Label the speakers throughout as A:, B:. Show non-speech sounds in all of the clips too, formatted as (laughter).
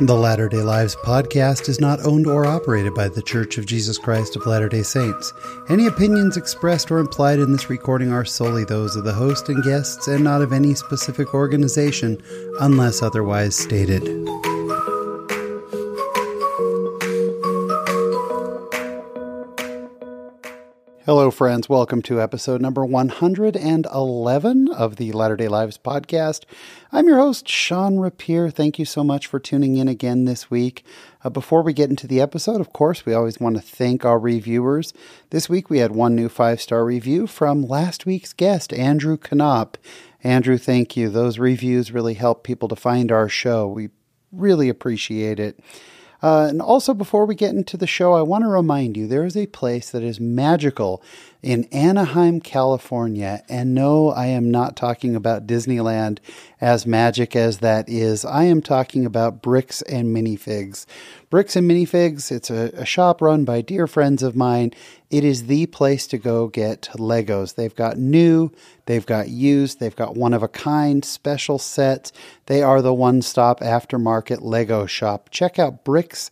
A: The Latter day Lives podcast is not owned or operated by The Church of Jesus Christ of Latter day Saints. Any opinions expressed or implied in this recording are solely those of the host and guests and not of any specific organization unless otherwise stated. Hello, friends. Welcome to episode number 111 of the Latter day Lives podcast. I'm your host, Sean Rapier. Thank you so much for tuning in again this week. Uh, before we get into the episode, of course, we always want to thank our reviewers. This week we had one new five star review from last week's guest, Andrew Knopp. Andrew, thank you. Those reviews really help people to find our show. We really appreciate it. Uh, and also, before we get into the show, I want to remind you there is a place that is magical in Anaheim, California. And no, I am not talking about Disneyland, as magic as that is. I am talking about Bricks and Minifigs. Bricks and Minifigs, it's a, a shop run by dear friends of mine. It is the place to go get Legos. They've got new, they've got used, they've got one of a kind special sets. They are the one stop aftermarket Lego shop. Check out Bricks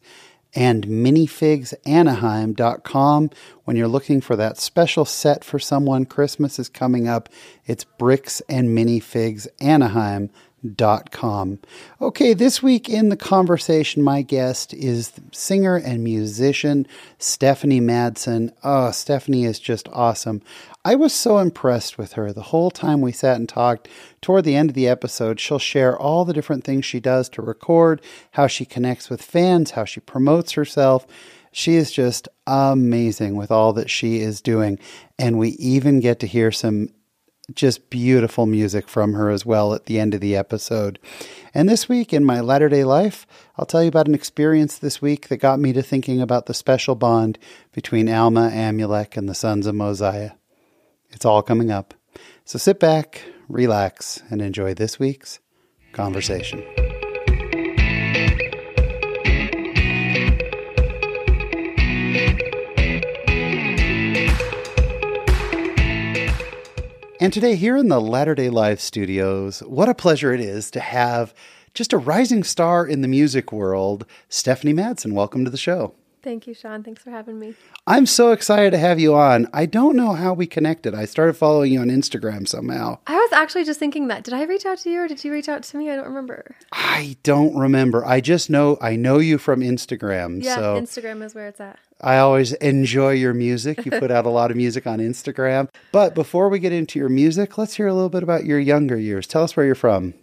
A: and minifigsanaheim.com. When you're looking for that special set for someone, Christmas is coming up. It's bricks and minifigs Anaheim com. Okay, this week in the conversation, my guest is singer and musician Stephanie Madsen. Oh, Stephanie is just awesome. I was so impressed with her the whole time we sat and talked. Toward the end of the episode, she'll share all the different things she does to record, how she connects with fans, how she promotes herself. She is just amazing with all that she is doing. And we even get to hear some just beautiful music from her as well at the end of the episode. And this week in my latter day life, I'll tell you about an experience this week that got me to thinking about the special bond between Alma Amulek and the sons of Mosiah. It's all coming up. So sit back, relax, and enjoy this week's conversation. And today, here in the Latter day Live studios, what a pleasure it is to have just a rising star in the music world, Stephanie Madsen. Welcome to the show.
B: Thank you, Sean. Thanks for having me.
A: I'm so excited to have you on. I don't know how we connected. I started following you on Instagram somehow.
B: I was actually just thinking that. Did I reach out to you or did you reach out to me? I don't remember.
A: I don't remember. I just know I know you from Instagram.
B: Yeah,
A: so
B: Instagram is where it's at.
A: I always enjoy your music. You put out a lot of music on Instagram. But before we get into your music, let's hear a little bit about your younger years. Tell us where you're from.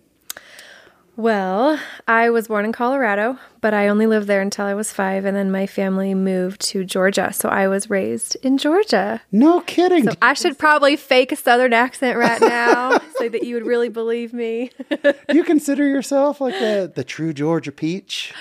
B: Well, I was born in Colorado, but I only lived there until I was five, and then my family moved to Georgia. So I was raised in Georgia.
A: No kidding.
B: So I should probably fake a Southern accent right now (laughs) so that you would really believe me.
A: Do you consider yourself like the, the true Georgia peach?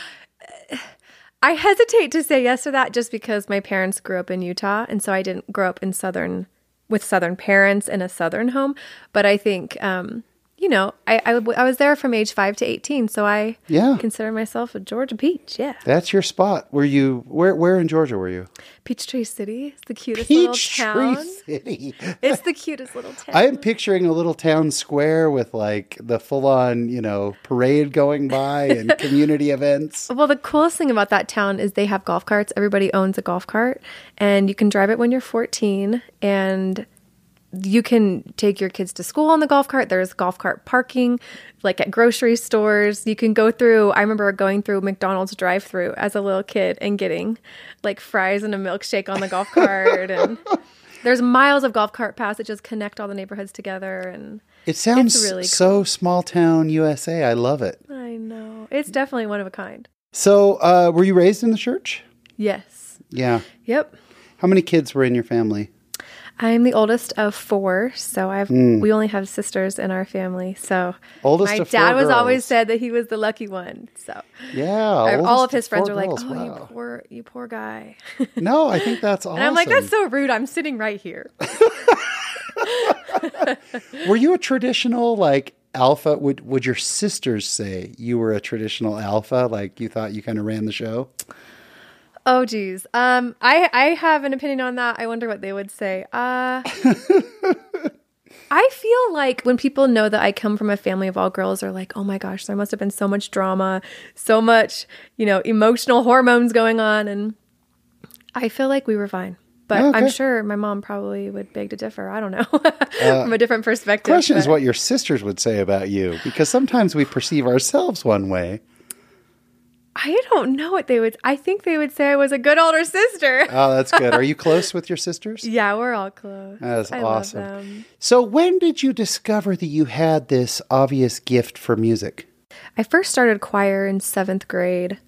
B: I hesitate to say yes to that just because my parents grew up in Utah, and so I didn't grow up in Southern with Southern parents in a Southern home. But I think um, you know, I, I, I, was there from age five to 18. So I
A: yeah.
B: consider myself a Georgia peach. Yeah.
A: That's your spot. Were you, where, where in Georgia were you?
B: Peachtree City. It's the cutest
A: Peachtree
B: little town.
A: City. (laughs)
B: it's the cutest little town. (laughs)
A: I am picturing a little town square with like the full on, you know, parade going by and (laughs) community events.
B: Well, the coolest thing about that town is they have golf carts. Everybody owns a golf cart and you can drive it when you're 14 and you can take your kids to school on the golf cart. There's golf cart parking, like at grocery stores. You can go through. I remember going through McDonald's drive-through as a little kid and getting like fries and a milkshake on the golf (laughs) cart. and there's miles of golf cart paths that just connect all the neighborhoods together. And
A: it sounds really so cool. small town USA. I love it.
B: I know it's definitely one of a kind.
A: So, uh, were you raised in the church?
B: Yes.
A: Yeah.
B: Yep.
A: How many kids were in your family?
B: I'm the oldest of four, so I've mm. we only have sisters in our family. So
A: oldest
B: my dad was always said that he was the lucky one. So
A: yeah,
B: all of his friends were like, "Oh,
A: wow.
B: you poor, you poor guy." (laughs)
A: no, I think that's awesome.
B: And I'm like, "That's so rude. I'm sitting right here." (laughs) (laughs)
A: were you a traditional like alpha? Would would your sisters say you were a traditional alpha? Like you thought you kind of ran the show?
B: Oh geez. Um I I have an opinion on that. I wonder what they would say. Uh (laughs) I feel like when people know that I come from a family of all girls, they're like, oh my gosh, there must have been so much drama, so much, you know, emotional hormones going on. And I feel like we were fine. But
A: Okay.
B: I'm sure my mom probably would beg to differ. I don't know. (laughs) from a different perspective.
A: Question is what your sisters would say about you, because sometimes we perceive ourselves one way.
B: I don't know what they would. I think they would say I was a good older sister.
A: Oh, that's good. Are you (laughs) close with your sisters?
B: yeah, we're all close.
A: That's awesome. So, when did you discover that you had this obvious gift for music?
B: I first started choir in seventh grade,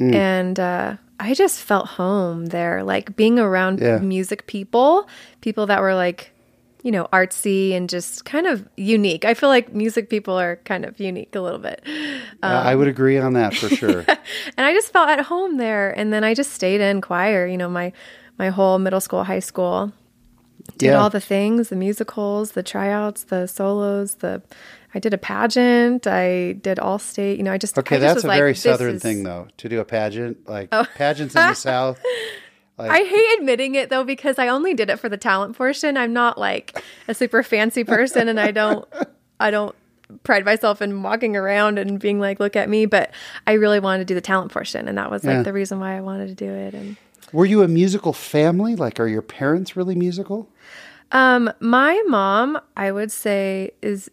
A: Mm.
B: and uh, I just felt home there, like being around
A: Yeah.
B: music people, people that were like, you know, artsy and just kind of unique. I feel like music people are kind of unique a little bit.
A: Uh, I would agree on that for sure. (laughs)
B: and I just felt at home there. And then I just stayed in choir, you know, my my whole middle school, high school. Did
A: Yeah.
B: all the things, the musicals, the tryouts, the solos, the I did a pageant, I did all state, you know, I just
A: Okay,
B: I just
A: that's a
B: like,
A: very southern
B: is-
A: thing, though, to do a pageant. Like oh. pageants in the (laughs) South.
B: I hate admitting it though because I only did it for the talent portion. I'm not like a super fancy person and I don't I don't pride myself in walking around and being like look at me, but I really wanted to do the talent portion and that was like
A: Yeah.
B: the reason why I wanted to do it and
A: Were you a musical family? Like, are your parents really musical?
B: Um, my mom, I would say, is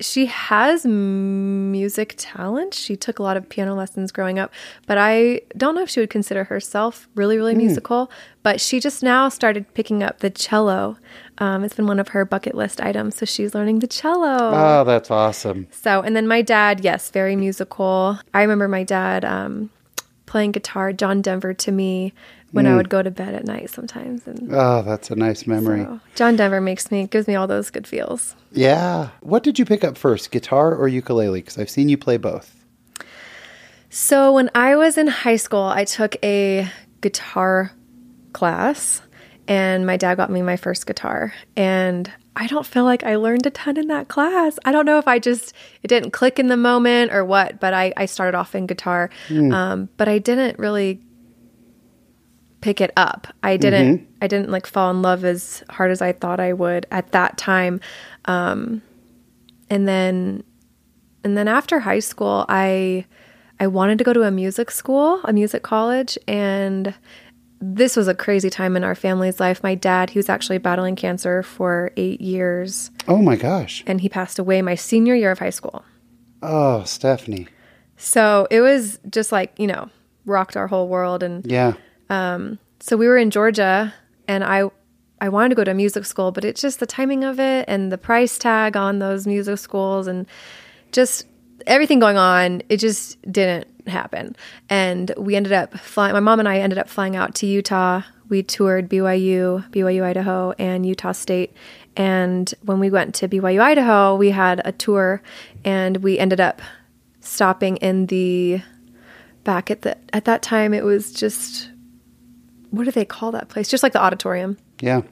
B: she has music talent. She took a lot of piano lessons growing up, but I don't know if she would consider herself really, really musical. But she just now started picking up the cello. Um, it's been one of her bucket list items, so she's learning the cello.
A: Oh, that's awesome.
B: So, and then my dad, yes, very musical. I remember my dad um, playing guitar, John Denver, to me when I mm. would go to bed at night sometimes, and.
A: Oh, that's a nice memory.
B: So, John Denver makes me gives me all those good feels.
A: Yeah. What did you pick up first, guitar or ukulele? Because I've seen you play both.
B: So when I was in high school, I took a guitar class and my dad got me my first guitar and I don't feel like I learned a ton in that class. I don't know if I just it didn't click in the moment or what, but I, I started off in guitar. Hmm. Um, but I didn't really pick it up. I didn't I didn't like fall in love as hard as I thought I would at that time. Um, and then and then after high school, I I wanted to go to a music school, a music college, and this was a crazy time in our family's life. My dad, he was actually battling cancer for 8 years,
A: Oh my gosh.
B: and he passed away my senior year of high school.
A: Oh, Stephanie.
B: So, it was just like, you know, rocked our whole world and
A: Yeah.
B: Um, so we were in Georgia and I I wanted to go to a music school, but it's just the timing of it and the price tag on those music schools and just everything going on, it just didn't happen. And we ended up flying my mom and I ended up flying out to Utah. We toured BYU, BYU Idaho and Utah State. And when we went to BYU Idaho, we had a tour and we ended up stopping in the back at the at that time it was just what do they call that place? Just like the auditorium.
A: Yeah.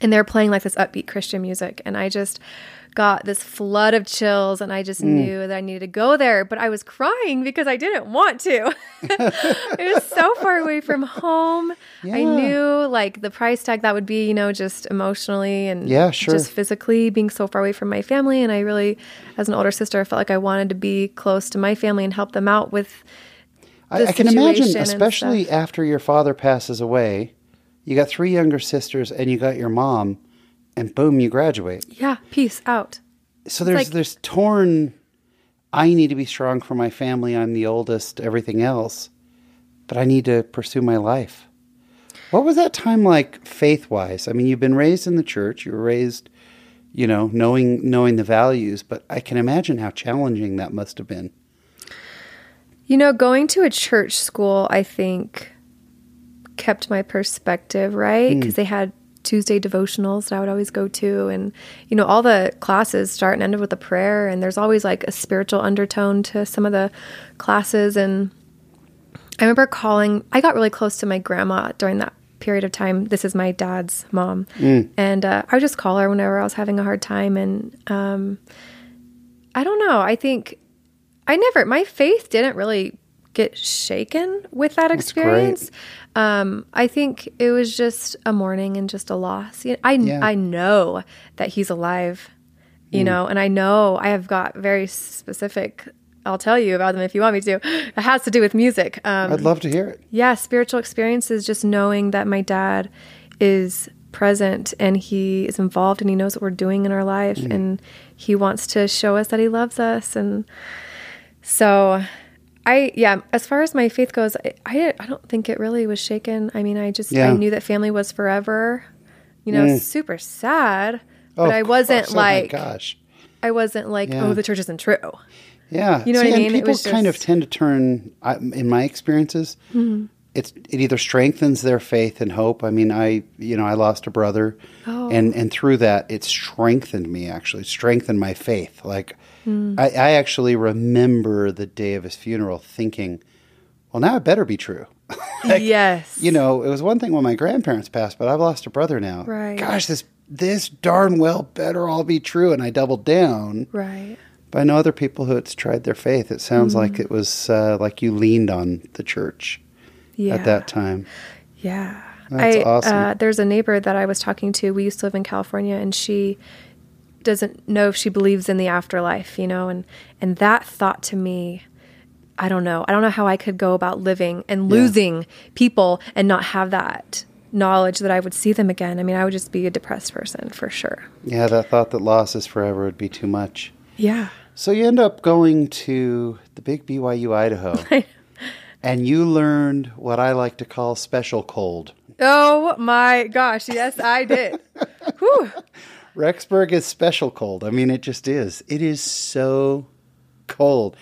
B: And they're playing like this upbeat Christian music. And I just got this flood of chills and I just
A: Mm.
B: knew that I needed to go there. But I was crying because I didn't want to. (laughs) it was so far away from home.
A: Yeah.
B: I knew like the price tag that would be, you know, just emotionally and
A: Yeah, sure.
B: just physically being so far away from my family. And I really, as an older sister, I felt like I wanted to be close to my family and help them out with
A: I, I can imagine, especially after your father passes away, you got three younger sisters and you got your mom, and boom, you graduate.
B: yeah, peace out.
A: So there's
B: like-
A: there's torn. I need to be strong for my family. I'm the oldest. Everything else, but I need to pursue my life. What was that time like, faith wise? I mean, you've been raised in the church. You were raised, you know, knowing knowing the values. But I can imagine how challenging that must have been.
B: You know, going to a church school, I think, kept my perspective right because they had Tuesday devotionals that I would always go to. And, you know, all the classes start and ended with a prayer. And there's always like a spiritual undertone to some of the classes. And I remember calling, I got really close to my grandma during that period of time. This is my dad's mom. And uh, I would just call her whenever I was having a hard time. And um, I don't know. I think I never, my faith didn't really get shaken with that experience. Um, I think it was just a mourning and just a loss. You know, I
A: Yeah.
B: I know that he's alive, you know, and I know I have got very specific. I'll tell you about them if you want me to. It has to do with music. Um,
A: I'd love to hear it.
B: yeah, spiritual experiences, just knowing that my dad is present and he is involved and he knows what we're doing in our life and he wants to show us that he loves us. And so I, yeah, as far as my faith goes, I, I, I don't think it really was shaken. I mean, I just,
A: Yeah.
B: I knew that family was forever, you know, super sad, but
A: Oh,
B: I wasn't.
A: Oh my
B: like,
A: gosh.
B: I wasn't like,
A: Yeah.
B: oh, the church isn't true.
A: Yeah,
B: You know
A: See,
B: what I mean? It
A: People
B: was
A: kind of tend to turn, in my experiences,
B: Mm-hmm.
A: It's it either strengthens their faith and hope. I mean, I you know I lost a brother,
B: Oh.
A: and and through that it strengthened me actually, strengthened my faith. Like
B: Mm.
A: I, I actually remember the day of his funeral, thinking, well, now it better be true. (laughs)
B: yes.
A: you know, it was one thing when my grandparents passed, but I've lost a brother now.
B: Right.
A: Gosh, this this darn well better all be true, and I doubled down.
B: Right.
A: But I know other people who it's tried their faith. It sounds
B: Mm-hmm.
A: like it was uh, like you leaned on the church
B: Yeah.
A: at that time.
B: Yeah.
A: That's
B: I,
A: awesome.
B: Uh, there's a neighbor that I was talking to. We used to live in California, and she doesn't know if she believes in the afterlife, you know, and and that thought to me, I don't know. I don't know how I could go about living and losing people and not have that knowledge that I would see them again. I mean, I would just be a depressed person for sure.
A: Yeah, that thought that loss is forever would be too much.
B: Yeah.
A: So you end up going to the big BYU Idaho, (laughs) and you learned what I like to call special cold.
B: Oh my gosh. Yes, I did. (laughs) Whew.
A: Rexburg is special cold. I mean, it just is. It is so cold.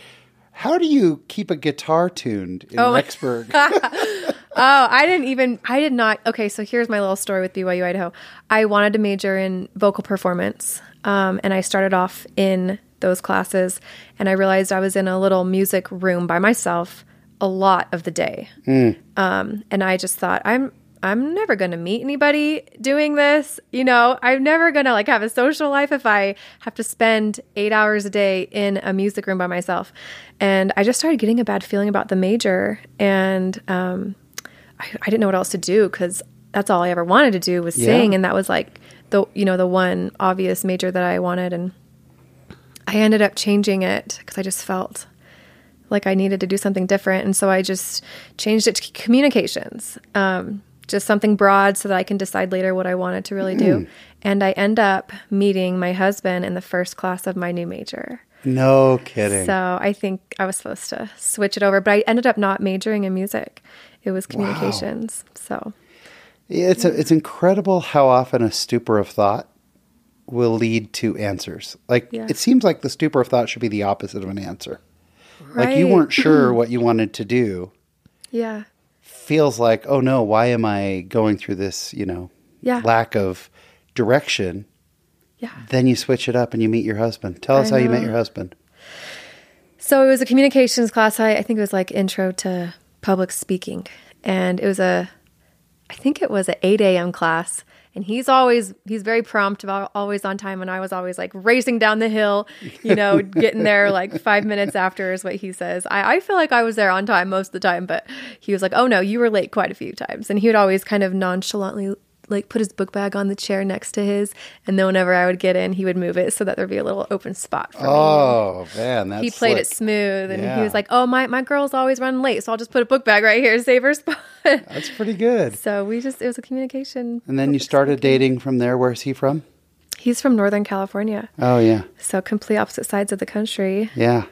A: How do you keep a guitar tuned in
B: Oh
A: Rexburg? (laughs)
B: Oh, I didn't even, I did not. Okay, so here's my little story with BYU Idaho. I wanted to major in vocal performance, um, and I started off in those classes, and I realized I was in a little music room by myself a lot of the day. Um, and I just thought, I'm, I'm never going to meet anybody doing this. You know, I'm never going to like have a social life if I have to spend eight hours a day in a music room by myself. And I just started getting a bad feeling about the major. And um, I, I didn't know what else to do because that's all I ever wanted to do was
A: Yeah.
B: sing. And that was like the, you know, the one obvious major that I wanted. And I ended up changing it because I just felt like I needed to do something different. And so I just changed it to communications, um, just something broad so that I can decide later what I wanted to really do. And I end up meeting my husband in the first class of my new major.
A: no kidding.
B: So I think I was supposed to switch it over, but I ended up not majoring in music. It was communications. So
A: It's a, it's incredible how often a stupor of thought will lead to answers. Like
B: Yeah.
A: it seems like the stupor of thought should be the opposite of an answer. Like you weren't sure mm-hmm. what you wanted to do.
B: yeah,
A: Feels like, oh no, why am I going through this, you know,
B: Yeah.
A: lack of direction?
B: yeah.
A: Then you switch it up and you meet your husband. Tell us
B: I
A: how you met your husband.
B: So it was a communications class. I, I think it was like intro to public speaking. And it was a, I think it was an 8 a.m. class. And he's always, he's very prompt about always on time. And I was always like racing down the hill, you know, (laughs) getting there like five minutes after is what he says. I, I feel like I was there on time most of the time, but he was like, oh no, you were late quite a few times. And he would always kind of nonchalantly like put his book bag on the chair next to his. And then whenever I would get in, he would move it so that there'd be a little open spot for me
A: Oh man, that's
B: he played it smooth and
A: Yeah.
B: he was like oh my, my girl's always running late so i'll just put a book bag right here to save her spot
A: That's pretty good.
B: so we just it was a communication
A: And then you started dating from there. Where's he from?
B: he's from northern california
A: Oh yeah,
B: so complete opposite sides of the country
A: yeah.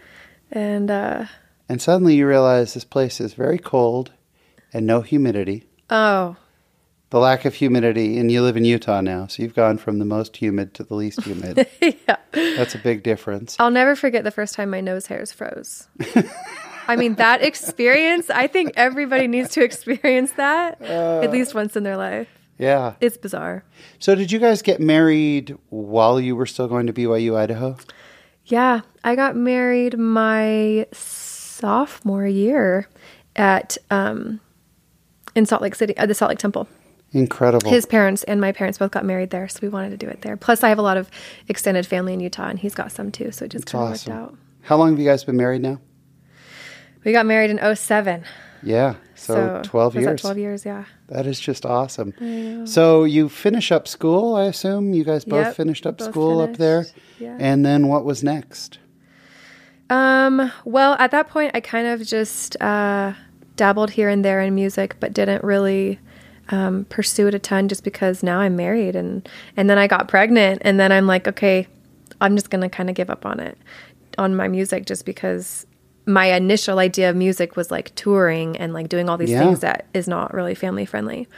B: and uh
A: And suddenly you realize this place is very cold and no humidity.
B: oh
A: The lack of humidity, and you live in Utah now, so you've gone from the most humid to the least humid. (laughs)
B: yeah
A: That's a big difference.
B: i'll never forget the first time my nose hairs froze (laughs) i mean that experience i think everybody needs to experience that at least once in their life
A: Yeah.
B: it's bizarre
A: So, did you guys get married while you were still going to BYU Idaho?
B: Yeah, I got married my sophomore year at um in Salt Lake City, at the Salt Lake Temple.
A: Incredible.
B: His parents and my parents both got married there, so we wanted to do it there. Plus, I have a lot of extended family in Utah, and he's got some too, so it just kind of
A: awesome.
B: worked out.
A: How long have you guys been married now?
B: We got married in 07.
A: Yeah. So, 12
B: was that
A: years.
B: 12 years, yeah.
A: That is just awesome. So you finish up school, I assume. You guys both
B: Yep,
A: finished up
B: both
A: school up there.
B: yeah.
A: And then what was next?
B: Um, well, at that point, I kind of just uh, dabbled here and there in music, but didn't really um, pursue it a ton just because now I'm married and and then I got pregnant, and then I'm like, okay, I'm just gonna kind of give up on it, on my music, just because my initial idea of music was like touring and like doing all these
A: Yeah.
B: things that is not really family friendly.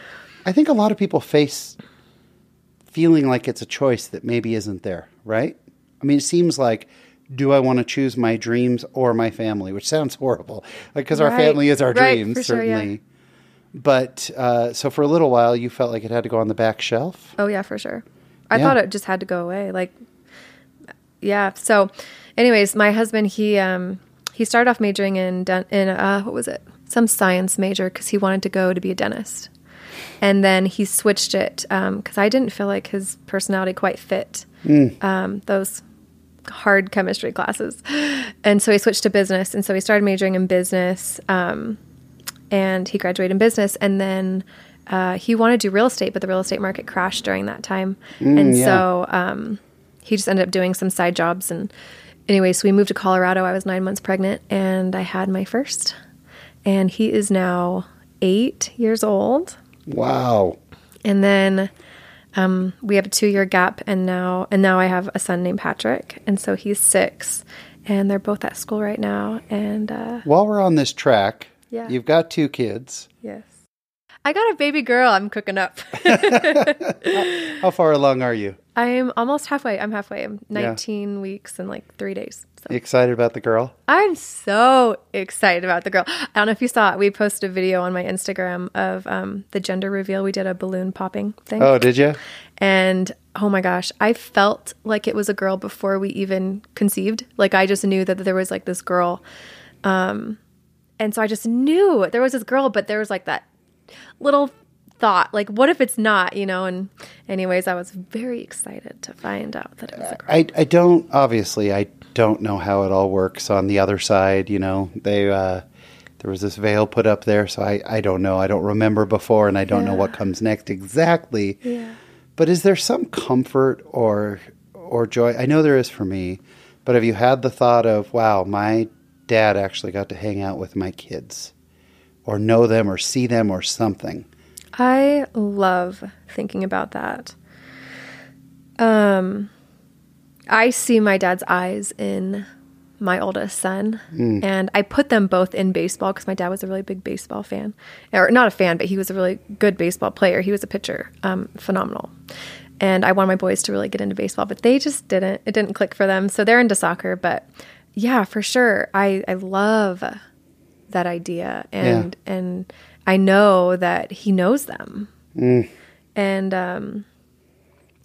A: I think a lot of people face feeling like it's a choice that maybe isn't there, right? I mean, it seems like, do I want to choose my dreams or my family? Which sounds (laughs) horrible, like because our family is our
B: Right,
A: dreams,
B: sure, yeah.
A: But uh, so for a little while, you felt like it had to go on the back shelf.
B: Oh yeah, for sure. I
A: Yeah.
B: thought it just had to go away. Like, yeah. So, anyways, my husband he um he started off majoring in den- in uh what was it some science major because he wanted to go to be a dentist, and then he switched it because I didn't feel like his personality quite fit um, those hard chemistry classes, and so he switched to business, and so he started majoring in business. Um, and he graduated in business and then uh, he wanted to do real estate but the real estate market crashed during that time. And
A: yeah.
B: so um, he just ended up doing some side jobs. And anyway so we moved to colorado. I was nine months pregnant and i had my first. And he is now eight years old.
A: Wow.
B: and then um, we have a two year gap and now and now i have a son named patrick and so he's six. And they're both at school right now and uh,
A: While we're on this track,
B: Yeah.
A: you've got two kids.
B: yes i got a baby girl i'm cooking up (laughs)
A: How far along are you?
B: I'm almost halfway. I'm halfway. I'm 19 weeks and like three days. So
A: You excited about the girl?
B: I'm so excited about the girl. I don't know if you saw it. We posted a video on my Instagram of um, the gender reveal. We did a balloon popping thing.
A: Oh, did you?
B: And oh my gosh, I felt like it was a girl before we even conceived. Like I just knew that there was like this girl. Um, and so I just knew there was this girl, but there was like that little thought, like, what if it's not, you know? And, anyways, I was very excited to find out that it was a girl.
A: I, I don't obviously I don't know how it all works on the other side. You know, they uh, there was this veil put up there, so I, I don't know. I don't remember before, and I don't know what comes next exactly.
B: Yeah.
A: But is there some comfort or or joy? I know there is for me, but have you had the thought of, wow, my dad actually got to hang out with my kids, or know them, or see them, or something?
B: I love thinking about that. Um, I see my dad's eyes in my oldest son, and I put them both in baseball because my dad was a really big baseball fan, or not a fan, but he was a really good baseball player. He was a pitcher, um, phenomenal. And I wanted my boys to really get into baseball, but they just didn't. It didn't click for them, so they're into soccer. But yeah, for sure, I I love that idea, and and I know that he knows them, and um,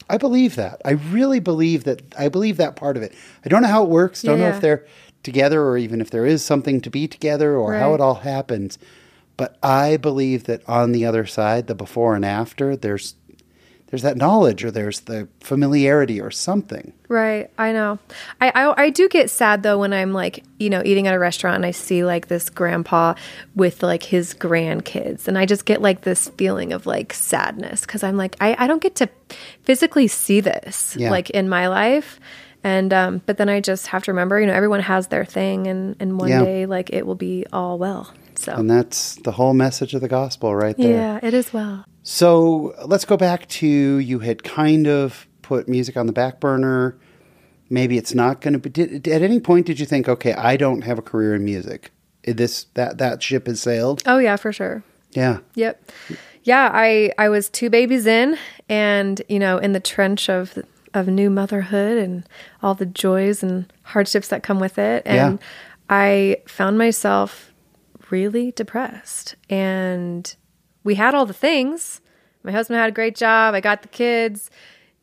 A: I believe that. I really believe that. I believe that part of it. I don't know how it works. Don't know
B: Yeah.
A: if they're together or even if there is something to be together or how it all happens. But I believe that on the other side, the before and after, there's there's that knowledge or there's the familiarity or something.
B: Right, I know. I, I I do get sad though when I'm like, you know, eating at a restaurant and I see like this grandpa with like his grandkids, and I just get like this feeling of like sadness because I'm like, I, I don't get to physically see this
A: Yeah.
B: like in my life, and um, but then I just have to remember, you know, everyone has their thing, and and one
A: Yeah.
B: day like it will be all well. So
A: And that's the whole message of the gospel right there.
B: yeah, it is well.
A: So let's go back to you had kind of put music on the back burner. Maybe it's not going to be. Did, at any point, did you think, okay, I don't have a career in music? This that that ship has sailed.
B: Oh yeah, for sure.
A: Yeah,
B: Yep. Yeah, I I was two babies in and, you know, in the trench of of new motherhood and all the joys and hardships that come with it and
A: Yeah.
B: I found myself really depressed and we had all the things. My husband had a great job, I got the kids,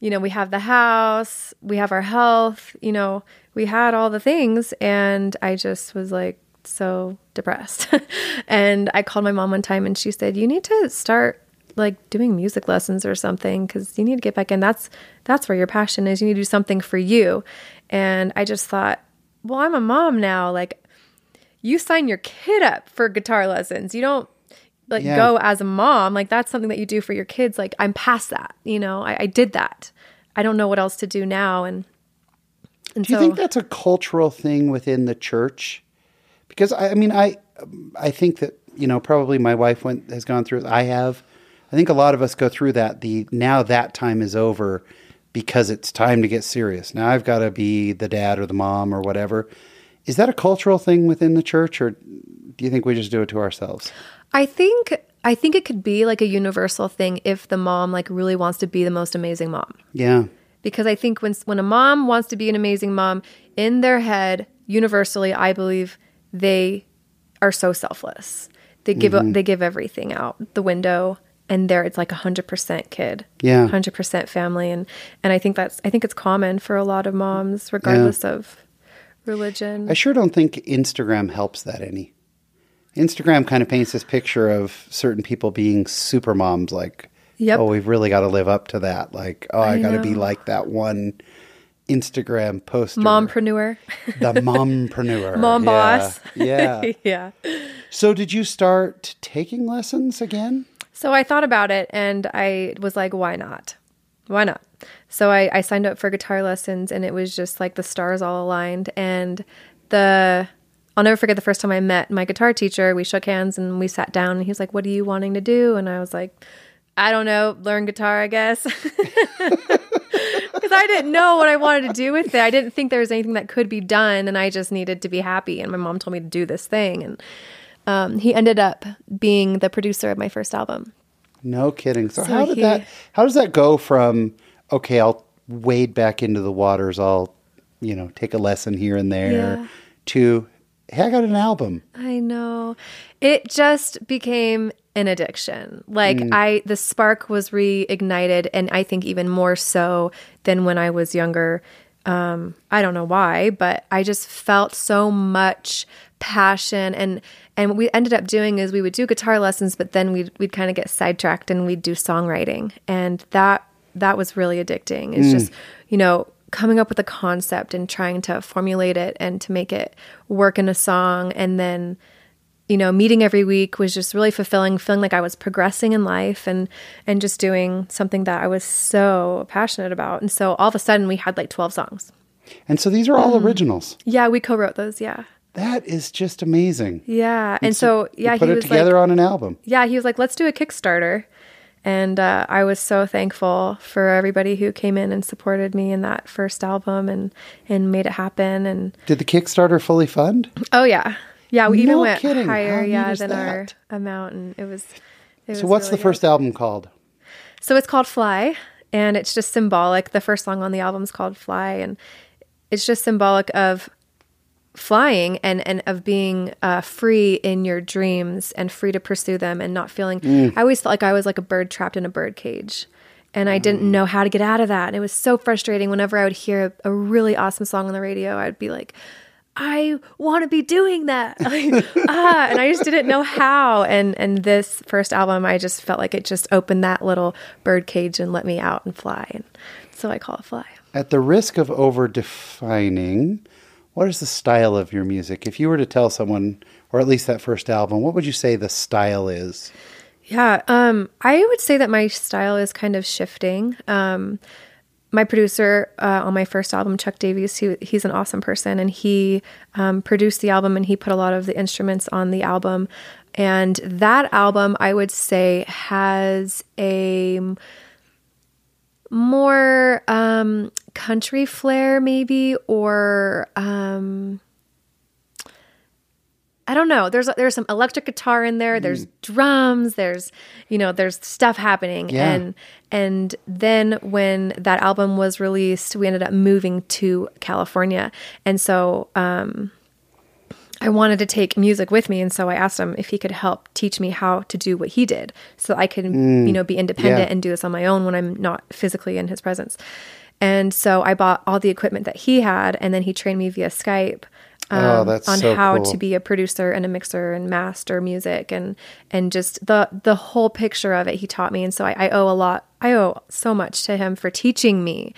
B: you know, we have the house, we have our health, you know, we had all the things and I just was like so depressed. (laughs) and I called my mom one time and she said, "You need to start like doing music lessons or something cuz you need to get back in. That's that's where your passion is. You need to do something for you." And I just thought, "Well, I'm a mom now. Like you sign your kid up for guitar lessons. You don't like
A: Yeah.
B: go as a mom. Like that's something that you do for your kids. Like I'm past that. You know, I, I did that. I don't know what else to do now. And and
A: Do you
B: so
A: think that's a cultural thing within the church? Because I, I mean, I, I think that you know probably my wife went has gone through. I have. I think a lot of us go through that. The now that time is over because it's time to get serious. Now I've got to be the dad or the mom or whatever. Is that a cultural thing within the church, or do you think we just do it to ourselves?
B: I think I think it could be like a universal thing if the mom like really wants to be the most amazing mom.
A: Yeah,
B: because I think when when a mom wants to be an amazing mom in their head, universally, I believe they are so selfless. They give
A: Mm-hmm.
B: they give everything out the window, and there it's like a hundred percent kid,
A: Yeah.
B: hundred percent family, and and I think that's I think it's common for a lot of moms, regardless of religion.
A: I sure don't think Instagram helps that any. Instagram kind of paints this picture of certain people being super moms, like,
B: Yep.
A: oh, we've really got to live up to that. Like, oh, I,
B: I
A: got to be like that one Instagram poster.
B: Mompreneur, (laughs)
A: The mompreneur. (laughs)
B: Mom
A: Yeah,
B: boss.
A: Yeah. (laughs)
B: yeah.
A: So did you start taking lessons again?
B: So I thought about it and I was like, why not? Why not? So I, I signed up for guitar lessons and it was just like the stars all aligned. And the, I'll never forget the first time I met my guitar teacher. We shook hands and we sat down and he was like, what are you wanting to do? And I was like, I don't know, learn guitar, I guess. (laughs) Because I didn't know what I wanted to do with it. I didn't think there was anything that could be done and I just needed to be happy. And my mom told me to do this thing. And um, he ended up being the producer of my first album.
A: No kidding. So,
B: So
A: how did
B: he-
A: that? How does that go from okay, I'll wade back into the waters, I'll you know take a lesson here and there,
B: Yeah.
A: to hey, I got an album.
B: I know. It just became an addiction. Like I the spark was reignited and I think even more so than when I was younger. Um I don't know why, but I just felt so much passion and and what we ended up doing is we would do guitar lessons but then we'd we'd kind of get sidetracked and we'd do songwriting and that that was really addicting. It's just, you know, coming up with a concept and trying to formulate it and to make it work in a song and then you know meeting every week was just really fulfilling feeling like i was progressing in life and and just doing something that i was so passionate about and so all of a sudden we had like 12 songs
A: And so these are
B: Mm.
A: all originals.
B: yeah we co-wrote those yeah
A: That is just amazing.
B: yeah and so
A: You
B: yeah
A: put
B: he
A: it
B: was
A: together
B: like
A: on an album.
B: yeah he was like let's do a kickstarter and uh, i was so thankful for everybody who came in and supported me in that first album and and made it happen and
A: Did the Kickstarter fully fund?
B: oh yeah yeah we even went
A: kidding.
B: higher
A: How
B: yeah than our amount and it was it
A: So
B: was
A: what's
B: really
A: the
B: good.
A: first album called?
B: So it's called Fly, and it's just symbolic. The first song on the album is called Fly, and it's just symbolic of flying and and of being uh, free in your dreams and free to pursue them and not feeling. I always felt like I was like a bird trapped in a bird cage. And I didn't know how to get out of that. And it was so frustrating whenever I would hear a, a really awesome song on the radio. I'd be like, I want to be doing that. (laughs) Like, ah, and I just didn't know how. And and this first album, I just felt like it just opened that little bird cage and let me out and fly. And so I call it Fly.
A: At the risk of over defining, what is the style of your music? If you were to tell someone, or at least that first album, what would you say the style is?
B: Yeah, um, I would say that my style is kind of shifting. Um, my producer uh, on my first album, Chuck Davies, he, he's an awesome person, and he um, produced the album and he put a lot of the instruments on the album. And that album, I would say, has a more um, country flair, maybe, or um, I don't know. There's there's some electric guitar in there. There's drums. There's you know there's stuff happening.
A: Yeah.
B: And and then when that album was released, we ended up moving to California, and so um, I wanted to take music with me, and so I asked him if he could help teach me how to do what he did, so I could you know be independent
A: yeah.
B: and do this on my own when I'm not physically in his presence. And so I bought all the equipment that he had, and then he trained me via Skype
A: Oh,
B: um,
A: that's
B: on
A: so
B: how
A: cool.
B: to be a producer and a mixer and master music and and just the the whole picture of it. He taught me, and so I, I owe a lot. I owe so much to him for teaching me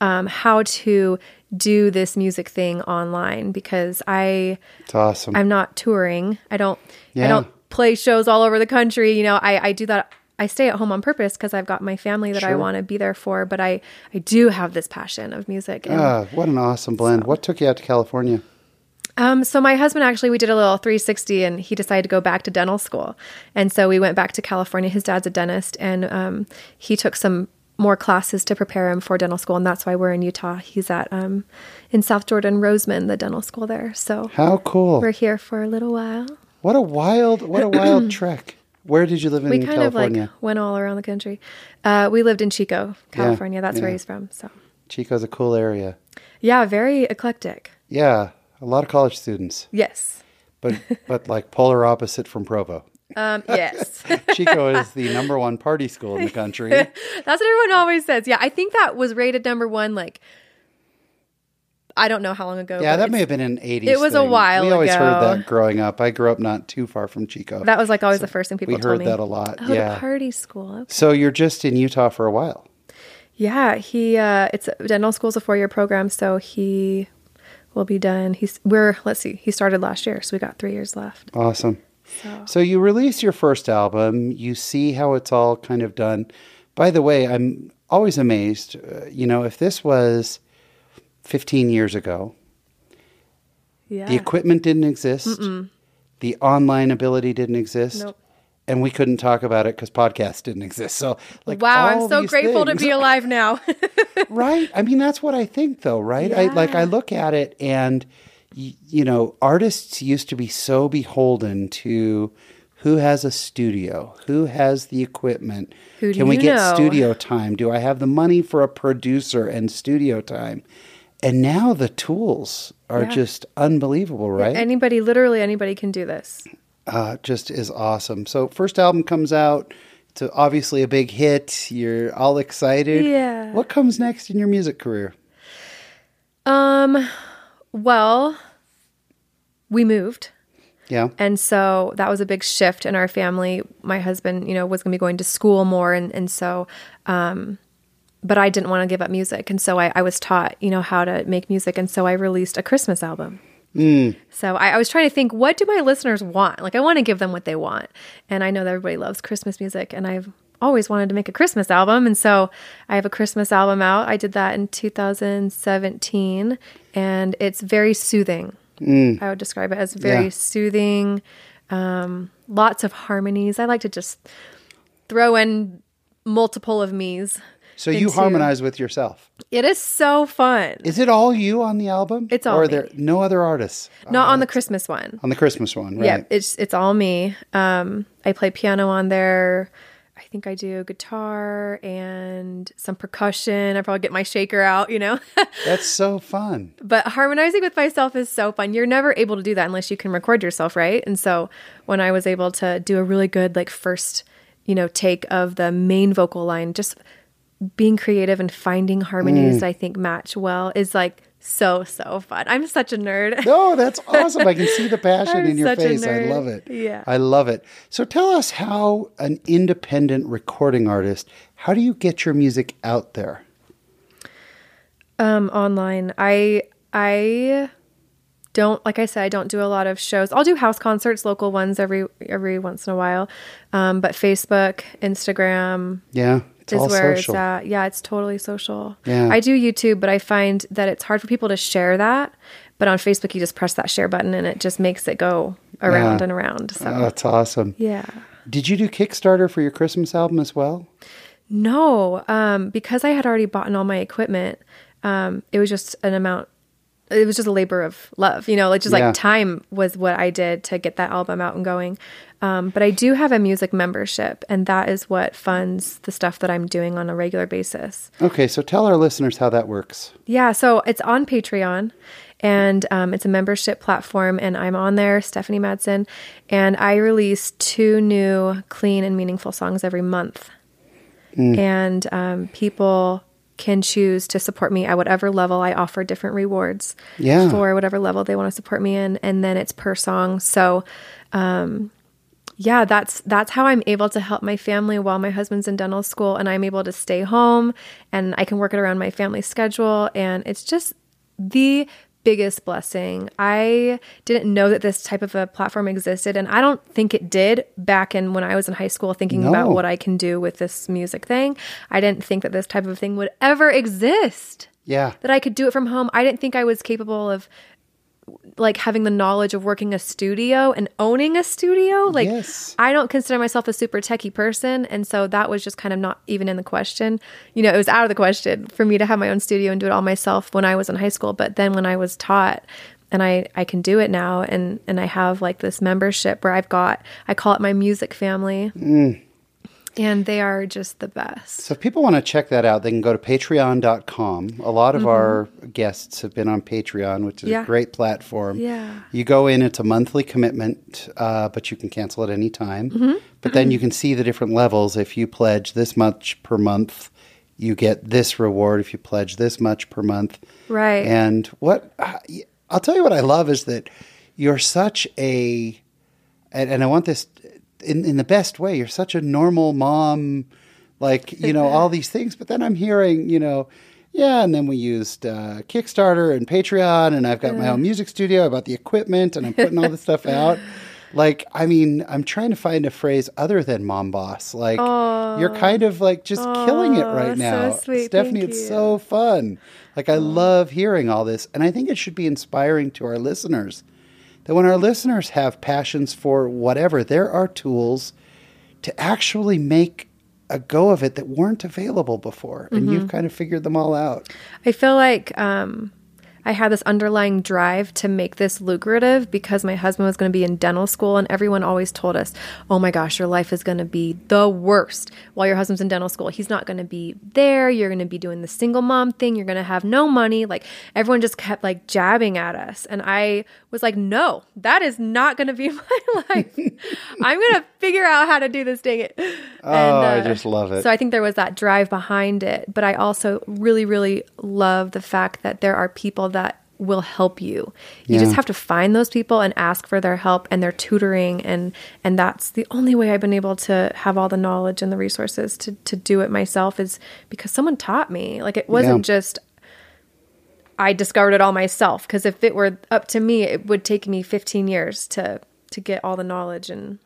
B: um, how to do this music thing online because I
A: It's awesome.
B: I'm not touring. I don't
A: Yeah.
B: I don't play shows all over the country. You know, I, I do that I stay at home on purpose because I've got my family that I want to be there for, but I, I do have this passion of music. And,
A: ah, what an awesome blend. What took you out to California?
B: um, so my husband actually, we did a little 360 and he decided to go back to dental school. And so we went back to California. His dad's a dentist and um, he took some more classes to prepare him for dental school. And that's why we're in Utah. He's at um, in South Jordan, Roseman, the dental school there. So
A: How cool.
B: we're here for a little while.
A: What a wild, what a wild (clears throat) trek. Where did you live in
B: we kind
A: California?
B: of like went all around the country. Uh, we lived in Chico, California. That's where he's from. So
A: Chico's a cool area.
B: yeah, very eclectic.
A: Yeah, a lot of college students,
B: Yes.
A: but (laughs) but like polar opposite from Provo.
B: Um, yes. (laughs)
A: Chico is the number one party school in the country. (laughs)
B: That's what everyone always says. Yeah, I think that was rated number one. Like, I don't know how long ago.
A: Yeah, that may have been an 80s.
B: It was a
A: thing.
B: while
A: We always heard that growing up. I grew up not too far from Chico.
B: That was like always the first thing people
A: we heard
B: me.
A: that a lot.
B: Oh,
A: yeah.
B: party school. Okay.
A: So you're just in Utah for a while.
B: Yeah, he. Uh, it's dental school's a four year program, so he will be done. He's we're let's see. He started last year, so we got three years left.
A: Awesome. So you release your first album, you see how it's all kind of done. By the way, I'm always amazed, uh, you know, if this was 15 years ago,
B: Yeah.
A: the equipment didn't exist, the online ability didn't exist,
B: Nope.
A: and we couldn't talk about it because podcasts didn't exist. So, like,
B: wow, I'm so grateful to be (laughs) alive now. (laughs)
A: right i mean that's what i think though right i like i look at it and y- you know artists used to be so beholden to who has a studio who has the equipment
B: Who
A: can we get
B: know?
A: studio time do i have the money for a producer and studio time and now the tools are
B: Yeah.
A: just unbelievable right
B: anybody, literally anybody, can do this.
A: uh, just is awesome so first album comes out it's obviously a big hit you're all excited
B: Yeah.
A: what comes next in your music career
B: Um, well, we moved.
A: yeah
B: And so that was a big shift in our family. My husband, you know, was going to be going to school more. And, and so, um, but I didn't want to give up music. And so I, I was taught, you know, how to make music. And so I released a Christmas album. So I, I was trying to think, what do my listeners want? Like, I want to give them what they want. And I know that everybody loves Christmas music. And I've always wanted to make a Christmas album. And so I have a Christmas album out. I did that in 2017. And it's very soothing. I would describe it as very
A: Yeah.
B: soothing, um, lots of harmonies. I like to just throw in multiple of me's.
A: So you
B: into-
A: harmonize with yourself.
B: It is so fun.
A: Is it all you on the album?
B: It's all
A: Or are
B: me.
A: there no other artists
B: Not on the Christmas one.
A: on the Christmas one, right?
B: Yeah, it's it's all me. Um, I play piano on there. I think I do guitar and some percussion. I probably get my shaker out, you know. (laughs)
A: That's so fun.
B: but harmonizing with myself is so fun. You're never able to do that unless you can record yourself, right? And so when I was able to do a really good like first, you know, take of the main vocal line, just being creative and finding harmonies I think match well is like so so fun. I'm such a nerd. (laughs)
A: No, that's awesome. I can see the (laughs) passion in your face. I love it.
B: Yeah.
A: I love it. So tell us how an independent recording artist, how do you get your music out there?
B: um online i i don't like i said i don't do a lot of shows i'll do house concerts local ones every every once in a while um but facebook instagram
A: Yeah. It's
B: is where
A: social.
B: it's at yeah it's totally social
A: Yeah.
B: i do youtube but i find that it's hard for people to share that but on facebook you just press that share button and it just makes it go around
A: Yeah.
B: and around so
A: Oh, that's awesome.
B: yeah
A: Did you do Kickstarter for your Christmas album as well?
B: No, um, because I had already bought all my equipment. Um, it was just an amount. It was just a labor of love, you know, like just
A: Yeah.
B: like time was what I did to get that album out and going. Um, but I do have a music membership, and that is what funds the stuff that I'm doing on a regular basis.
A: Okay, so tell our listeners how that works.
B: Yeah, so it's on Patreon and um, it's a membership platform, and I'm on there, Stephanie Madsen, and I release two new clean and meaningful songs every month. And um, people can choose to support me at whatever level. I offer different rewards
A: Yeah.
B: for whatever level they want to support me in, and then it's per song. So um, yeah, that's that's how I'm able to help my family while my husband's in dental school and I'm able to stay home and I can work it around my family schedule and it's just the biggest blessing. I didn't know that this type of a platform existed and I don't think it did back in when I was in high school thinking
A: No.
B: about what I can do with this music thing. I didn't think that this type of thing would ever exist.
A: Yeah.
B: That I could do it from home. I didn't think I was capable of like having the knowledge of working a studio and owning a studio. Like
A: Yes.
B: I don't consider myself a super techie person, and so that was just kind of not even in the question. You know, it was out of the question for me to have my own studio and do it all myself when I was in high school. But then when I was taught, and I I can do it now, and and I have like this membership where I've got I call it my music family, mm. And they are just the best.
A: So if people want to check that out, they can go to patreon.com. A lot of our guests have been on Patreon, which is
B: Mm-hmm. Yeah.
A: a great platform.
B: Yeah.
A: You go in, it's a monthly commitment, uh, but you can cancel at any time.
B: Mm-hmm.
A: But then you can see the different levels. If you pledge this much per month, you get this reward. If you pledge this much per month.
B: Right.
A: And what I'll tell you what I love is that you're such a, and, and I want this in, in the best way. You're such a normal mom, like, you know, all these things. But then I'm hearing, you know, yeah, and then we used uh, Kickstarter and Patreon, and I've got my own music studio. I bought the equipment, and I'm putting all this stuff out. (laughs) Like, I mean, I'm trying to find a phrase other than mom boss. Like, you're kind of like just killing it right
B: so
A: now.
B: sweet.
A: Stephanie,
B: Thank
A: it's
B: you.
A: so fun. Like, I love hearing all this. And I think it should be inspiring to our listeners that when our listeners have passions for whatever, there are tools to actually make a go of it that weren't available before. And
B: Mm-hmm.
A: you've kind of figured them all out.
B: I feel like um, I had this underlying drive to make this lucrative because my husband was going to be in dental school, and everyone always told us, "Oh my gosh, your life is going to be the worst while your husband's in dental school. He's not going to be there. You're going to be doing the single mom thing. You're going to have no money." Like everyone just kept like jabbing at us, and I was like, "No, that is not going to be (laughs) my life. I'm going to figure out how to do this. Dang it!"
A: Oh, I uh, just love it.
B: So I think there was that drive behind it, but I also really, really love the fact that there are people that will help you. You
A: Yeah.
B: just have to find those people and ask for their help and their tutoring and and that's the only way I've been able to have all the knowledge and the resources to to do it myself is because someone taught me. Like it wasn't
A: Yeah.
B: just I discovered it all myself because if it were up to me, it would take me 15 years to to get all the knowledge and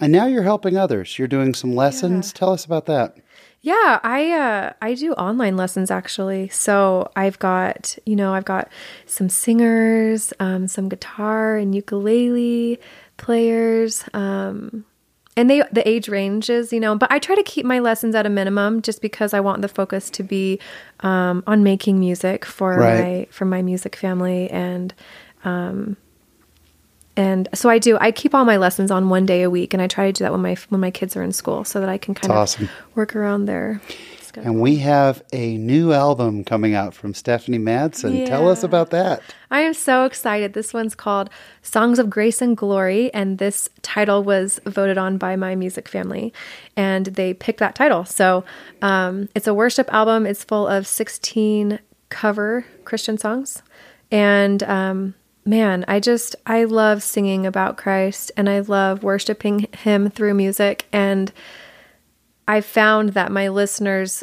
A: And now you're helping others. You're doing some lessons. Tell us about that.
B: Yeah, I uh I do online lessons actually. So I've got, you know, I've got some singers, um, some guitar and ukulele players, um and they the age ranges, you know, but I try to keep my lessons at a minimum just because I want the focus to be um on making music for
A: Right.
B: my for my music family and um and so I do. I keep all my lessons on one day a week, and I try to do that when my when my kids are in school, so that I can kind
A: That's
B: of
A: awesome.
B: work around their.
A: And we have a new album coming out from Stephanie Madsen. Tell us about that.
B: I am so excited. This one's called Songs of Grace and Glory, and this title was voted on by my music family, and they picked that title. So um, it's a worship album. It's full of 16 cover Christian songs, and um, man, I just I love singing about Christ, and I love worshiping Him through music, and I found that my listeners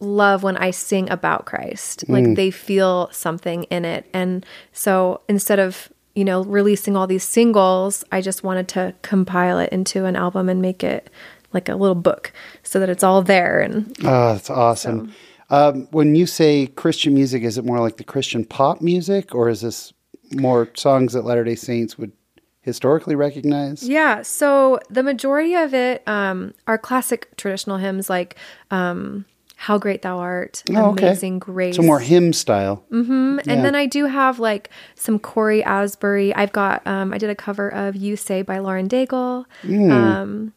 B: love when I sing about Christ. Like they feel something in it. And so instead of, you know, releasing all these singles, I just wanted to compile it into an album and make it like a little book so that it's all there and
A: Oh, that's awesome. Um, when you say Christian music, is it more like the Christian pop music, or is this more songs that Latter day Saints would historically recognize?
B: Yeah, so the majority of it um, are classic traditional hymns like um, "How Great Thou Art,"
A: Oh, okay.
B: "Amazing Grace,"
A: So more hymn style. Mm-hmm.
B: And
A: yeah.
B: then I do have like some Cory Asbury. I've got um, I did a cover of "You Say" by Lauren Daigle. Um,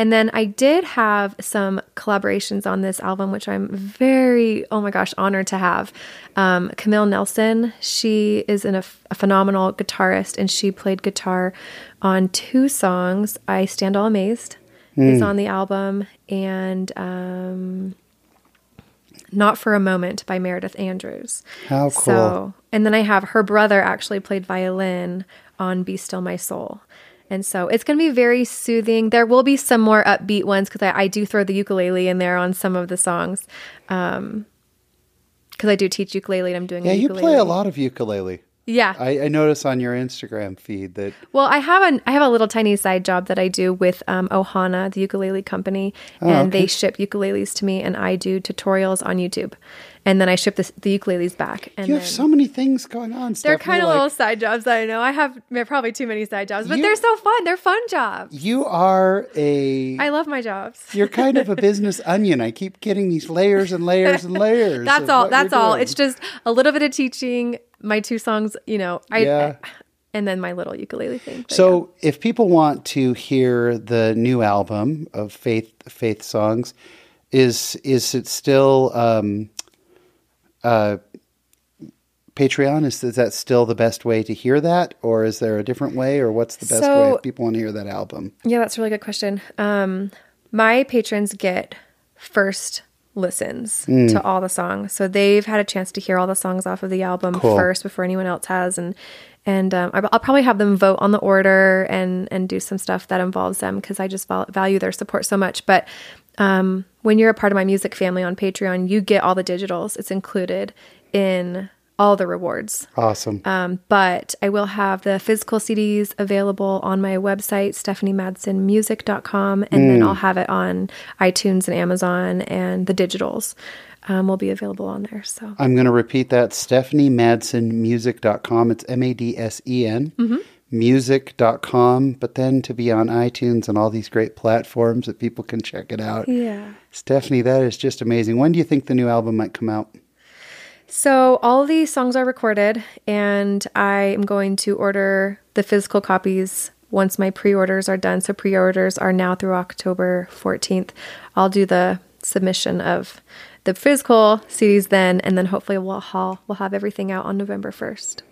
B: and then I did have some collaborations on this album, which I'm very, oh my gosh, honored to have. Um, Camille Nelson, she is an, a phenomenal guitarist, and she played guitar on two songs. I Stand All Amazed is on the album, and um, Not for a Moment by Meredith Andrews.
A: How cool.
B: So, and then I have her brother actually played violin on Be Still My Soul. And so it's going to be very soothing. There will be some more upbeat ones because I, I, do throw the ukulele in there on some of the songs. Um, because I do teach ukulele and I'm doing
A: yeah,
B: you
A: play a lot of ukulele.
B: Yeah.
A: I, I notice on your Instagram feed that.
B: Well, I have an I have a little tiny side job that I do with um, Ohana, the ukulele company,
A: Oh,
B: and
A: okay.
B: they ship ukuleles to me, and I do tutorials on YouTube, and then I ship the, the ukuleles back. And
A: You have so many things going on.
B: they're kind of
A: like,
B: little side jobs. I know I have probably too many side jobs, but
A: You-
B: they're so fun. They're fun jobs.
A: You are a.
B: I love my jobs.
A: you're kind of a (laughs) business onion. I keep getting these layers and layers and layers.
B: That's all. That's all. It's just a little bit of teaching. My two songs, you know, I,
A: Yeah.
B: and then my little ukulele thing.
A: So, if people want to hear the new album of Faith Faith songs, is is it still um, uh, Patreon? Is, is that still the best way to hear that, or is there a different way, or what's the best
B: So-
A: way if people want to hear that album?
B: Yeah, that's a really good question. Um, my patrons get first listens
A: Hmm.
B: to all the songs, so they've had a chance to hear all the songs off of the album
A: Cool.
B: first before anyone else has, and and um, I'll I'll probably have them vote on the order and and do some stuff that involves them because I just value their support so much. But um, when you're a part of my music family on Patreon, you get all the digitals. It's included in all the rewards.
A: Awesome.
B: Um, but I will have the physical CDs available on my website, stephaniemadsenmusic.com, and then I'll have it on iTunes and Amazon, and the digitals um, will be available on there. So
A: I'm going to repeat that StephanieMadsenMusic.com. It's M A D S E N.
B: Mm-hmm.
A: Music.com, but then to be on iTunes and all these great platforms that people can check it out.
B: yeah.
A: Stephanie, that is just amazing. When do you think the new album might come out?
B: So all these songs are recorded, and I am going to order the physical copies once my pre-orders are done. So pre-orders are now through October 14th. I'll do the submission of the physical CDs then, and then hopefully we'll ha- we'll have everything out on November 1st.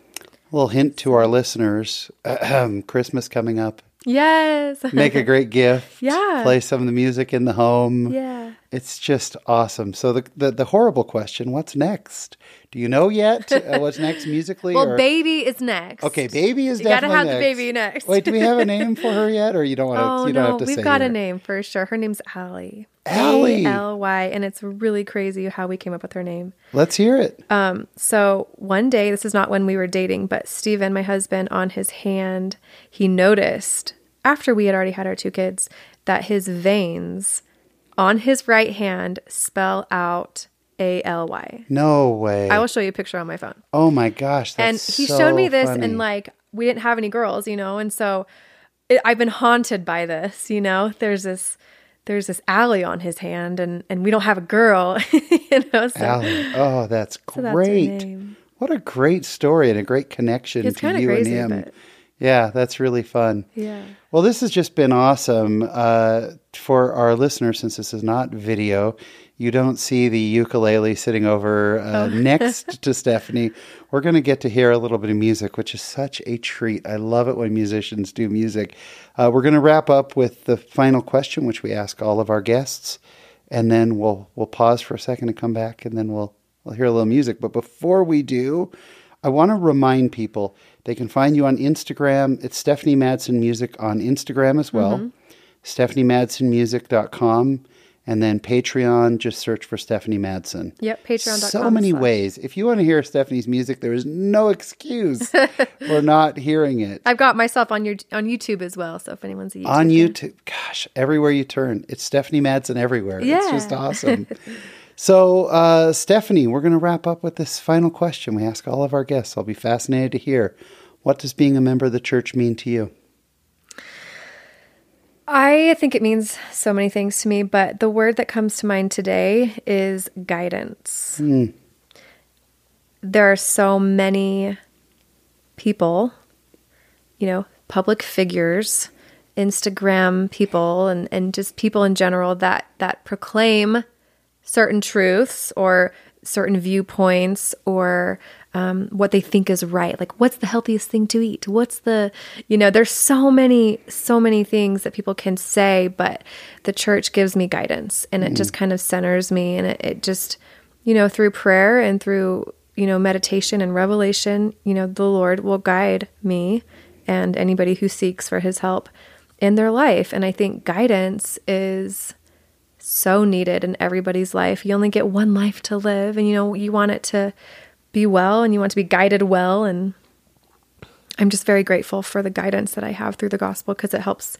A: Little hint to our listeners (clears throat) Christmas coming up.
B: Yes. (laughs)
A: Make a great gift.
B: Yeah.
A: Play some of the music in the home.
B: yeah.
A: It's just awesome. So the, the the horrible question: What's next? Do you know yet? uh, (laughs) what's next musically?
B: Well,
A: or-
B: baby is next.
A: Okay, baby is
B: You gotta
A: definitely
B: have the
A: next.
B: baby next.
A: Wait, do we have a name (laughs) for her yet, or you don't want to?
B: Oh
A: you don't
B: no,
A: have to
B: we've got a name for sure. Her name's Aly.
A: Aly.
B: A L Y, and it's really crazy how we came up with her name.
A: Let's hear it.
B: Um, So one day, this is not when we were dating, but Steven, my husband, on his hand, he noticed after we had already had our two kids that his veins on his right hand spell out A L Y.
A: no way.
B: I will show you a picture on my phone.
A: oh my gosh,
B: and he
A: so
B: showed me this
A: funny.
B: and like we didn't have any girls you know and so it, i've been haunted by this you know there's this there's this alley on his hand and and we don't have a girl (laughs) you know so
A: Aly. Oh, that's (laughs)
B: so that's
A: great.
B: name.
A: What a great story and a great connection
B: It's
A: to you
B: crazy,
A: and him. Yeah, that's really fun.
B: yeah
A: Well, this has just been awesome. Uh, for our listeners, since this is not video, you don't see the ukulele sitting over uh,
B: Oh. (laughs)
A: next to Stephanie. We're going to get to hear a little bit of music, which is such a treat. I love it when musicians do music. Uh, we're going to wrap up with the final question, which we ask all of our guests, and then we'll we'll pause for a second and come back, and then we'll we'll hear a little music. But before we do, I want to remind people they can find you on Instagram. It's Stephanie Madsen Music on Instagram as well.
B: Mm-hmm.
A: StephanieMadsenMusic.com. And then Patreon, just search for Stephanie Madsen.
B: Yep, patreon.com
A: So many ways. If you want to hear Stephanie's music, there is no excuse (laughs) for not hearing it.
B: i've got myself on your on youtube as well so if anyone's YouTube
A: on
B: fan.
A: YouTube. Gosh, everywhere you turn, it's Stephanie Madsen everywhere.
B: Yeah.
A: It's just awesome. (laughs) so, uh, Stephanie, we're going to wrap up with this final question we ask all of our guests. I'll be fascinated to hear what does being a member of the church mean to you?
B: I think it means so many things to me, but the word that comes to mind today is guidance. There are so many people, you know, public figures, Instagram people and, and just people in general that that proclaim certain truths or certain viewpoints or um, what they think is right. Like what's the healthiest thing to eat? What's the you know there's so many so many things that people can say but the church gives me guidance and it just kind of centers me and it, it just you know through prayer and through you know meditation and revelation you know the lord will guide me and anybody who seeks for his help in their life. And I think guidance is so needed in everybody's life. You only get one life to live, and you know, you want it to be well and you want to be guided well. And I'm just very grateful for the guidance that I have through the gospel because it helps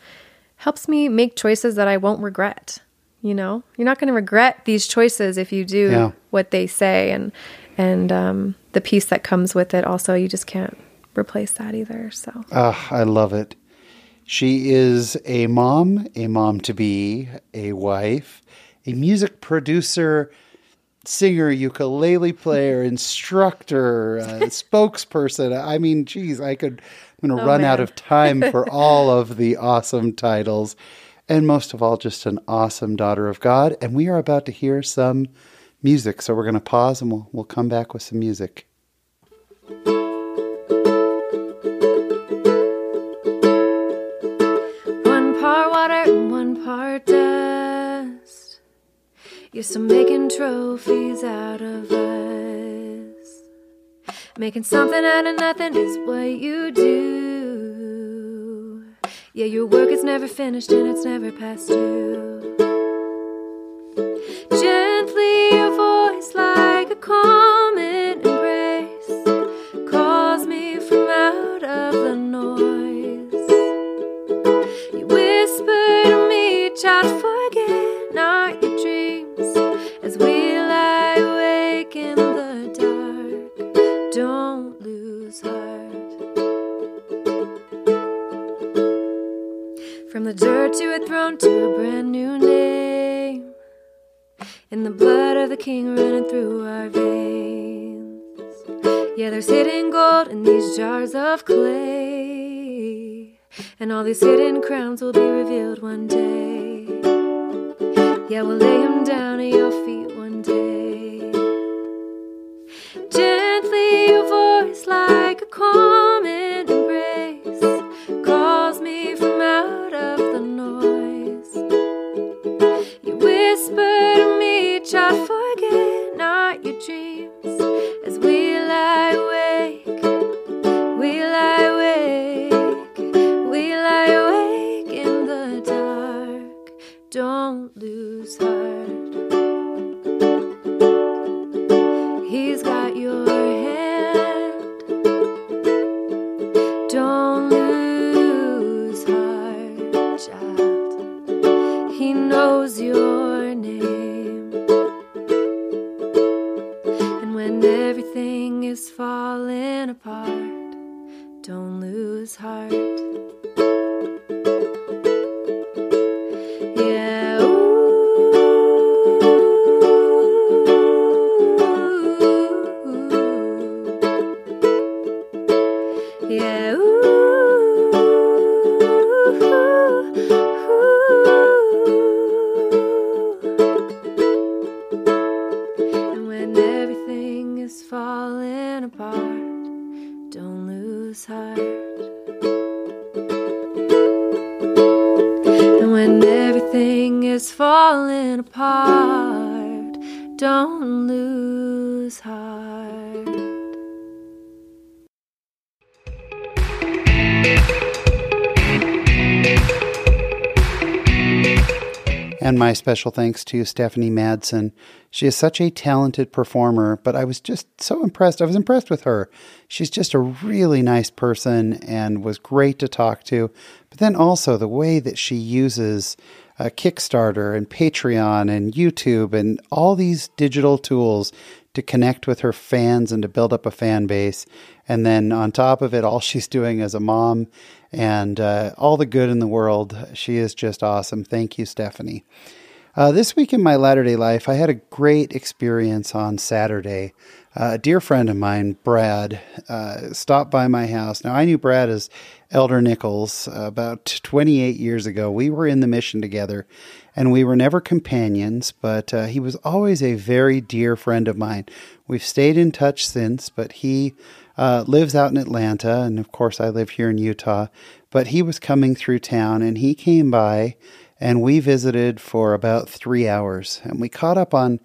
B: helps me make choices that I won't regret. You know, you're not going to regret these choices if you do yeah. what they say, and and um, the peace that comes with it. Also, you just can't replace that either. So,
A: uh, I love it. She is a mom, a mom to be, a wife, a music producer, singer, ukulele player, instructor, uh, (laughs) spokesperson. I mean, geez, I could. I'm going to oh, run man. out of time for (laughs) all of the awesome titles. And most of all, just an awesome daughter of God. And we are about to hear some music. So we're going to pause and we'll, we'll come back with some music.
B: You're still making trophies out of us. Making something out of nothing is what you do. Yeah, your work is never finished and it's never past due. To a to a brand new name. In the blood of the King running through our veins. Yeah, there's hidden gold in these jars of clay. And all these hidden crowns will be revealed one day. Yeah, we'll lay him down at your feet Lose special thanks to Stephanie Madsen. She is such a talented performer, but I was just so impressed. I was impressed with her. She's just a really nice person and was great to talk to. But then also the way that she uses uh, Kickstarter and Patreon and YouTube and all these digital tools to connect with her fans and to build up a fan base. And then on top of it, all she's doing as a mom and uh, all the good in the world. She is just awesome. Thank you, Stephanie. Uh, this week in my Latter day life, I had a great experience on Saturday. Uh, a dear friend of mine, Brad, uh, stopped by my house. Now, I knew Brad as Elder Nichols about 28 years ago. We were in the mission together, and we were never companions, but uh, he was always a very dear friend of mine. We've stayed in touch since, but he uh, lives out in Atlanta, and of course, I live here in Utah. But he was coming through town, and he came by, and we visited for about three hours, and we caught up on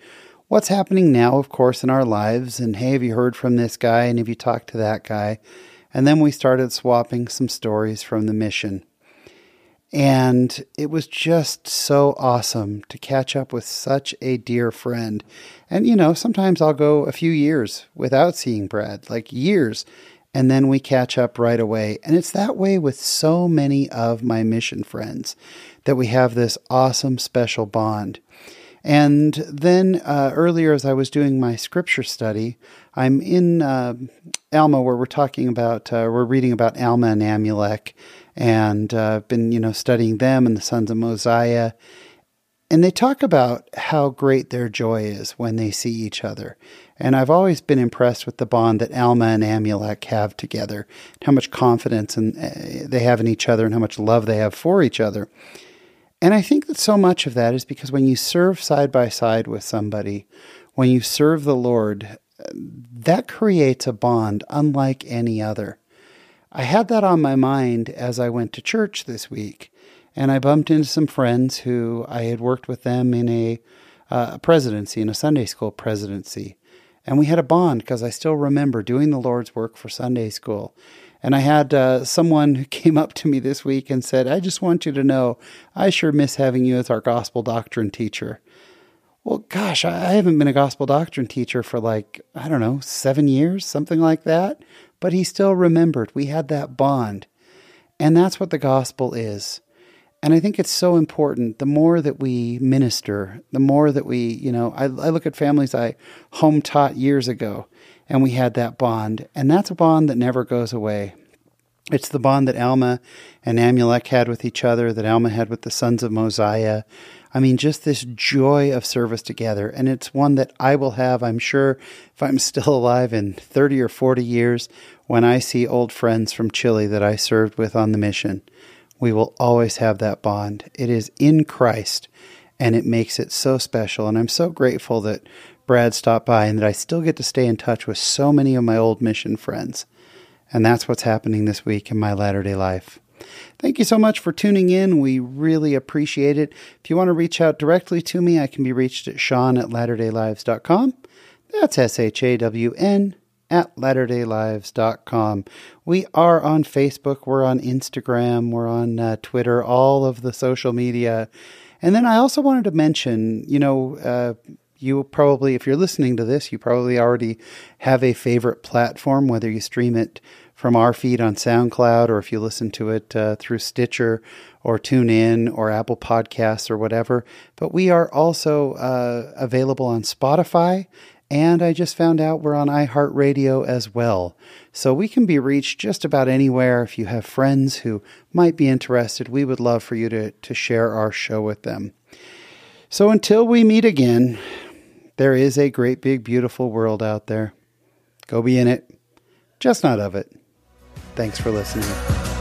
B: what's happening now, of course, in our lives. And hey, have you heard from this guy? And have you talked to that guy?
A: And then we started swapping some stories from the mission. And it was just so awesome to catch up with such a dear friend. And, you know, sometimes I'll go a few years without seeing Brad, like years, and then we catch up right away. And it's that way with so many of my mission friends that we have this awesome special bond. And then uh, earlier, as I was doing my scripture study, I'm in uh, Alma where we're talking about, uh, we're reading about Alma and Amulek and uh, been you know studying them and the sons of Mosiah, and they talk about how great their joy is when they see each other. And I've always been impressed with the bond that Alma and Amulek have together, how much confidence and uh, they have in each other, and how much love they have for each other. And I think that so much of that is because when you serve side by side with somebody, when you serve the Lord, that creates a bond unlike any other. I had that on my mind as I went to church this week, and I bumped into some friends who I had worked with them in a, uh, presidency, in a Sunday school presidency. And we had a bond because I still remember doing the Lord's work for Sunday school. And I had uh, someone who (laughs) came up to me this week and said, I just want you to know, I sure miss having you as our gospel doctrine teacher. Well, gosh, I haven't been a gospel doctrine teacher for like, I don't know, seven years, something like that but he still remembered. We had that bond. And that's what the gospel is. And I think it's so important. The more that we minister, the more that we, you know, I, I look at families I home taught years ago, and we had that bond. And that's a bond that never goes away. It's the bond that Alma and Amulek had with each other, that Alma had with the sons of Mosiah, I mean, just this joy of service together. And it's one that I will have, I'm sure, if I'm still alive in 30 or 40 years, when I see old friends from Chile that I served with on the mission. We will always have that bond. It is in Christ, and it makes it so special. And I'm so grateful that Brad stopped by and that I still get to stay in touch with so many of my old mission friends. And that's what's happening this week in my latter day life. Thank you so much for tuning in. We really appreciate it. If you want to reach out directly to me, I can be reached at Shawn at latterdaylives.com. That's S H A W N at latterdaylives.com. We are on Facebook, we're on Instagram, we're on uh, Twitter, all of the social media. And then I also wanted to mention, you know, uh, you probably, if you're listening to this, you probably already have a favorite platform, whether you stream it from our feed on SoundCloud or if you listen to it uh, through Stitcher or TuneIn or Apple Podcasts or whatever. But we are also uh, available on Spotify. And I just found out we're on iHeartRadio as well. So we can be reached just about anywhere. If you have friends who might be interested, we would love for you to, to share our show with them. So until we meet again, there is a great, big, beautiful world out there. Go be in it, just not of it. Thanks for listening.